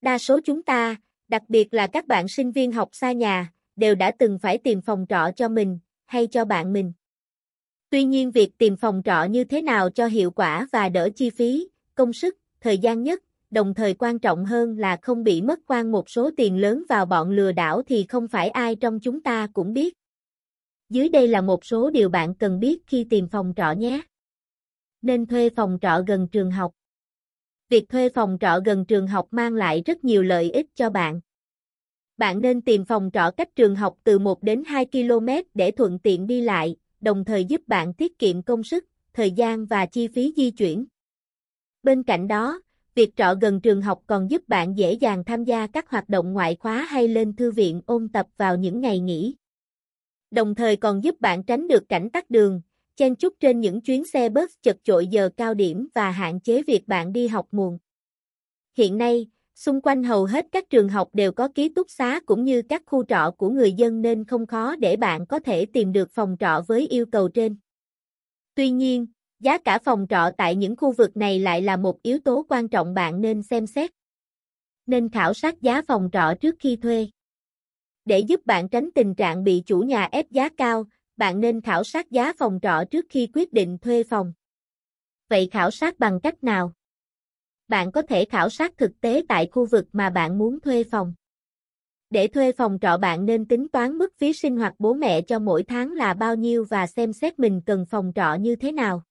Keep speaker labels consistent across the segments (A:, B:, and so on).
A: Đa số chúng ta, đặc biệt là các bạn sinh viên học xa nhà, đều đã từng phải tìm phòng trọ cho mình, hay cho bạn mình. Tuy nhiên việc tìm phòng trọ như thế nào cho hiệu quả và đỡ chi phí, công sức, thời gian nhất, đồng thời quan trọng hơn là không bị mất quan một số tiền lớn vào bọn lừa đảo thì không phải ai trong chúng ta cũng biết. Dưới đây là một số điều bạn cần biết khi tìm phòng trọ nhé. Nên thuê phòng trọ gần trường học. Việc thuê phòng trọ gần trường học mang lại rất nhiều lợi ích cho bạn. Bạn nên tìm phòng trọ cách trường học từ 1 đến 2 km để thuận tiện đi lại, đồng thời giúp bạn tiết kiệm công sức, thời gian và chi phí di chuyển. Bên cạnh đó, việc trọ gần trường học còn giúp bạn dễ dàng tham gia các hoạt động ngoại khóa hay lên thư viện ôn tập vào những ngày nghỉ. Đồng thời còn giúp bạn tránh được cảnh tắc đường, chen chúc trên những chuyến xe bus chật chội giờ cao điểm và hạn chế việc bạn đi học muộn. Hiện nay, xung quanh hầu hết các trường học đều có ký túc xá cũng như các khu trọ của người dân nên không khó để bạn có thể tìm được phòng trọ với yêu cầu trên. Tuy nhiên, giá cả phòng trọ tại những khu vực này lại là một yếu tố quan trọng bạn nên xem xét. Nên khảo sát giá phòng trọ trước khi thuê. Để giúp bạn tránh tình trạng bị chủ nhà ép giá cao, bạn nên khảo sát giá phòng trọ trước khi quyết định thuê phòng. Vậy khảo sát bằng cách nào? Bạn có thể khảo sát thực tế tại khu vực mà bạn muốn thuê phòng. Để thuê phòng trọ bạn nên tính toán mức phí sinh hoạt bố mẹ cho mỗi tháng là bao nhiêu và xem xét mình cần phòng trọ như thế nào.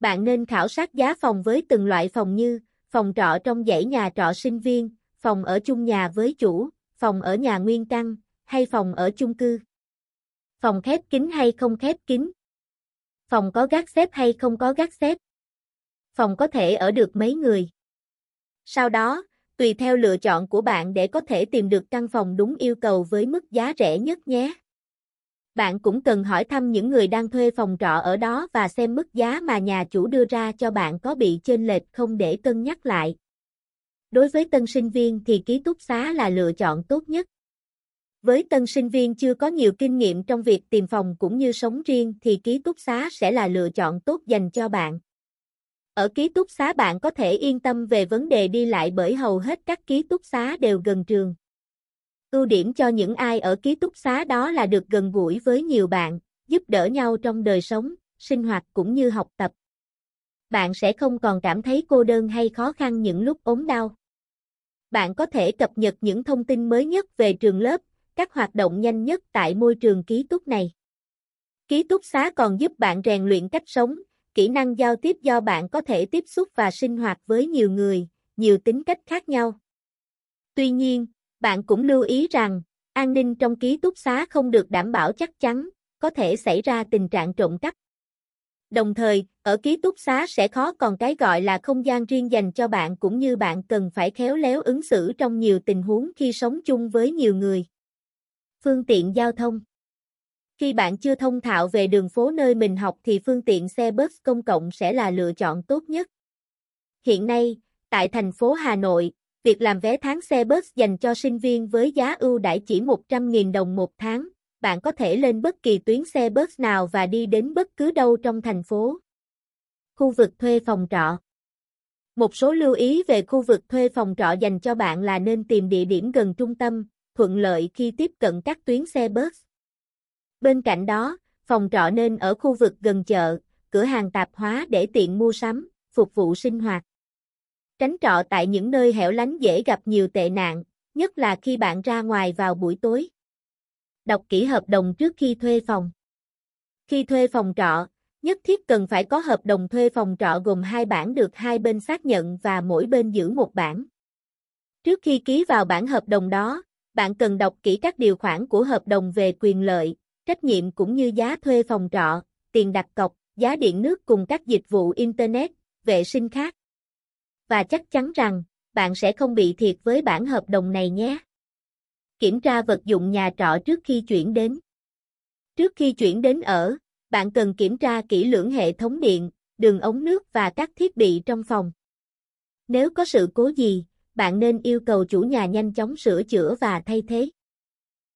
A: Bạn nên khảo sát giá phòng với từng loại phòng như phòng trọ trong dãy nhà trọ sinh viên, phòng ở chung nhà với chủ, phòng ở nhà nguyên căn, hay phòng ở chung cư. Phòng khép kín hay không khép kín? Phòng có gác xếp hay không có gác xếp? Phòng có thể ở được mấy người? Sau đó, tùy theo lựa chọn của bạn để có thể tìm được căn phòng đúng yêu cầu với mức giá rẻ nhất nhé. Bạn cũng cần hỏi thăm những người đang thuê phòng trọ ở đó và xem mức giá mà nhà chủ đưa ra cho bạn có bị chênh lệch không để cân nhắc lại. Đối với tân sinh viên thì ký túc xá là lựa chọn tốt nhất. Với tân sinh viên chưa có nhiều kinh nghiệm trong việc tìm phòng cũng như sống riêng thì ký túc xá sẽ là lựa chọn tốt dành cho bạn. Ở ký túc xá bạn có thể yên tâm về vấn đề đi lại bởi hầu hết các ký túc xá đều gần trường. Ưu điểm cho những ai ở ký túc xá đó là được gần gũi với nhiều bạn, giúp đỡ nhau trong đời sống, sinh hoạt cũng như học tập. Bạn sẽ không còn cảm thấy cô đơn hay khó khăn những lúc ốm đau. Bạn có thể cập nhật những thông tin mới nhất về trường lớp, các hoạt động nhanh nhất tại môi trường ký túc này. Ký túc xá còn giúp bạn rèn luyện cách sống, kỹ năng giao tiếp do bạn có thể tiếp xúc và sinh hoạt với nhiều người, nhiều tính cách khác nhau. Tuy nhiên, bạn cũng lưu ý rằng, an ninh trong ký túc xá không được đảm bảo chắc chắn, có thể xảy ra tình trạng trộm cắp. Đồng thời, ở ký túc xá sẽ khó còn cái gọi là không gian riêng dành cho bạn cũng như bạn cần phải khéo léo ứng xử trong nhiều tình huống khi sống chung với nhiều người. Phương tiện giao thông Khi bạn chưa thông thạo về đường phố nơi mình học thì phương tiện xe bus công cộng sẽ là lựa chọn tốt nhất. Hiện nay, tại thành phố Hà Nội, việc làm vé tháng xe bus dành cho sinh viên với giá ưu đãi chỉ 100.000 đồng một tháng, bạn có thể lên bất kỳ tuyến xe bus nào và đi đến bất cứ đâu trong thành phố. Khu vực thuê phòng trọ Một số lưu ý về khu vực thuê phòng trọ dành cho bạn là nên tìm địa điểm gần trung tâm, thuận lợi khi tiếp cận các tuyến xe bus. Bên cạnh đó, phòng trọ nên ở khu vực gần chợ, cửa hàng tạp hóa để tiện mua sắm, phục vụ sinh hoạt. Tránh trọ tại những nơi hẻo lánh dễ gặp nhiều tệ nạn, nhất là khi bạn ra ngoài vào buổi tối. Đọc kỹ hợp đồng trước khi thuê phòng. Khi thuê phòng trọ, nhất thiết cần phải có hợp đồng thuê phòng trọ gồm hai bản được hai bên xác nhận và mỗi bên giữ một bản. Trước khi ký vào bản hợp đồng đó, bạn cần đọc kỹ các điều khoản của hợp đồng về quyền lợi, trách nhiệm cũng như giá thuê phòng trọ, tiền đặt cọc, giá điện nước cùng các dịch vụ Internet, vệ sinh khác. Và chắc chắn rằng, bạn sẽ không bị thiệt với bản hợp đồng này nhé. Kiểm tra vật dụng nhà trọ trước khi chuyển đến. Trước khi chuyển đến ở, bạn cần kiểm tra kỹ lưỡng hệ thống điện, đường ống nước và các thiết bị trong phòng. Nếu có sự cố gì, bạn nên yêu cầu chủ nhà nhanh chóng sửa chữa và thay thế.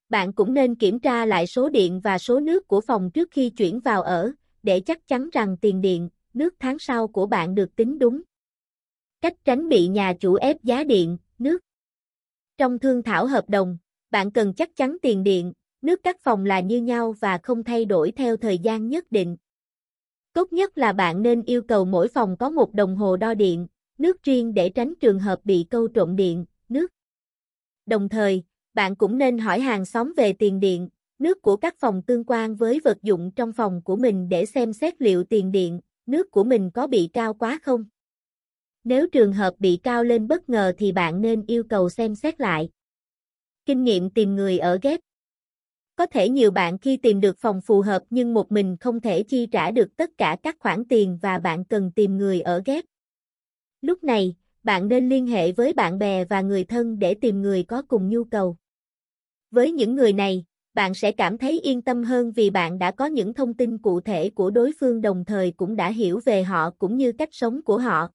A: Bạn cũng nên kiểm tra lại số điện và số nước của phòng trước khi chuyển vào ở, để chắc chắn rằng tiền điện, nước tháng sau của bạn được tính đúng. Cách tránh bị nhà chủ ép giá điện, nước Trong thương thảo hợp đồng, bạn cần chắc chắn tiền điện, nước các phòng là như nhau và không thay đổi theo thời gian nhất định. Tốt nhất là bạn nên yêu cầu mỗi phòng có một đồng hồ đo điện, nước riêng để tránh trường hợp bị câu trộm điện, nước. Đồng thời, bạn cũng nên hỏi hàng xóm về tiền điện, nước của các phòng tương quan với vật dụng trong phòng của mình để xem xét liệu tiền điện, nước của mình có bị cao quá không. Nếu trường hợp bị cao lên bất ngờ thì bạn nên yêu cầu xem xét lại. Kinh nghiệm tìm người ở ghép Có thể nhiều bạn khi tìm được phòng phù hợp nhưng một mình không thể chi trả được tất cả các khoản tiền và bạn cần tìm người ở ghép. Lúc này, bạn nên liên hệ với bạn bè và người thân để tìm người có cùng nhu cầu. Với những người này, bạn sẽ cảm thấy yên tâm hơn vì bạn đã có những thông tin cụ thể của đối phương đồng thời cũng đã hiểu về họ cũng như cách sống của họ.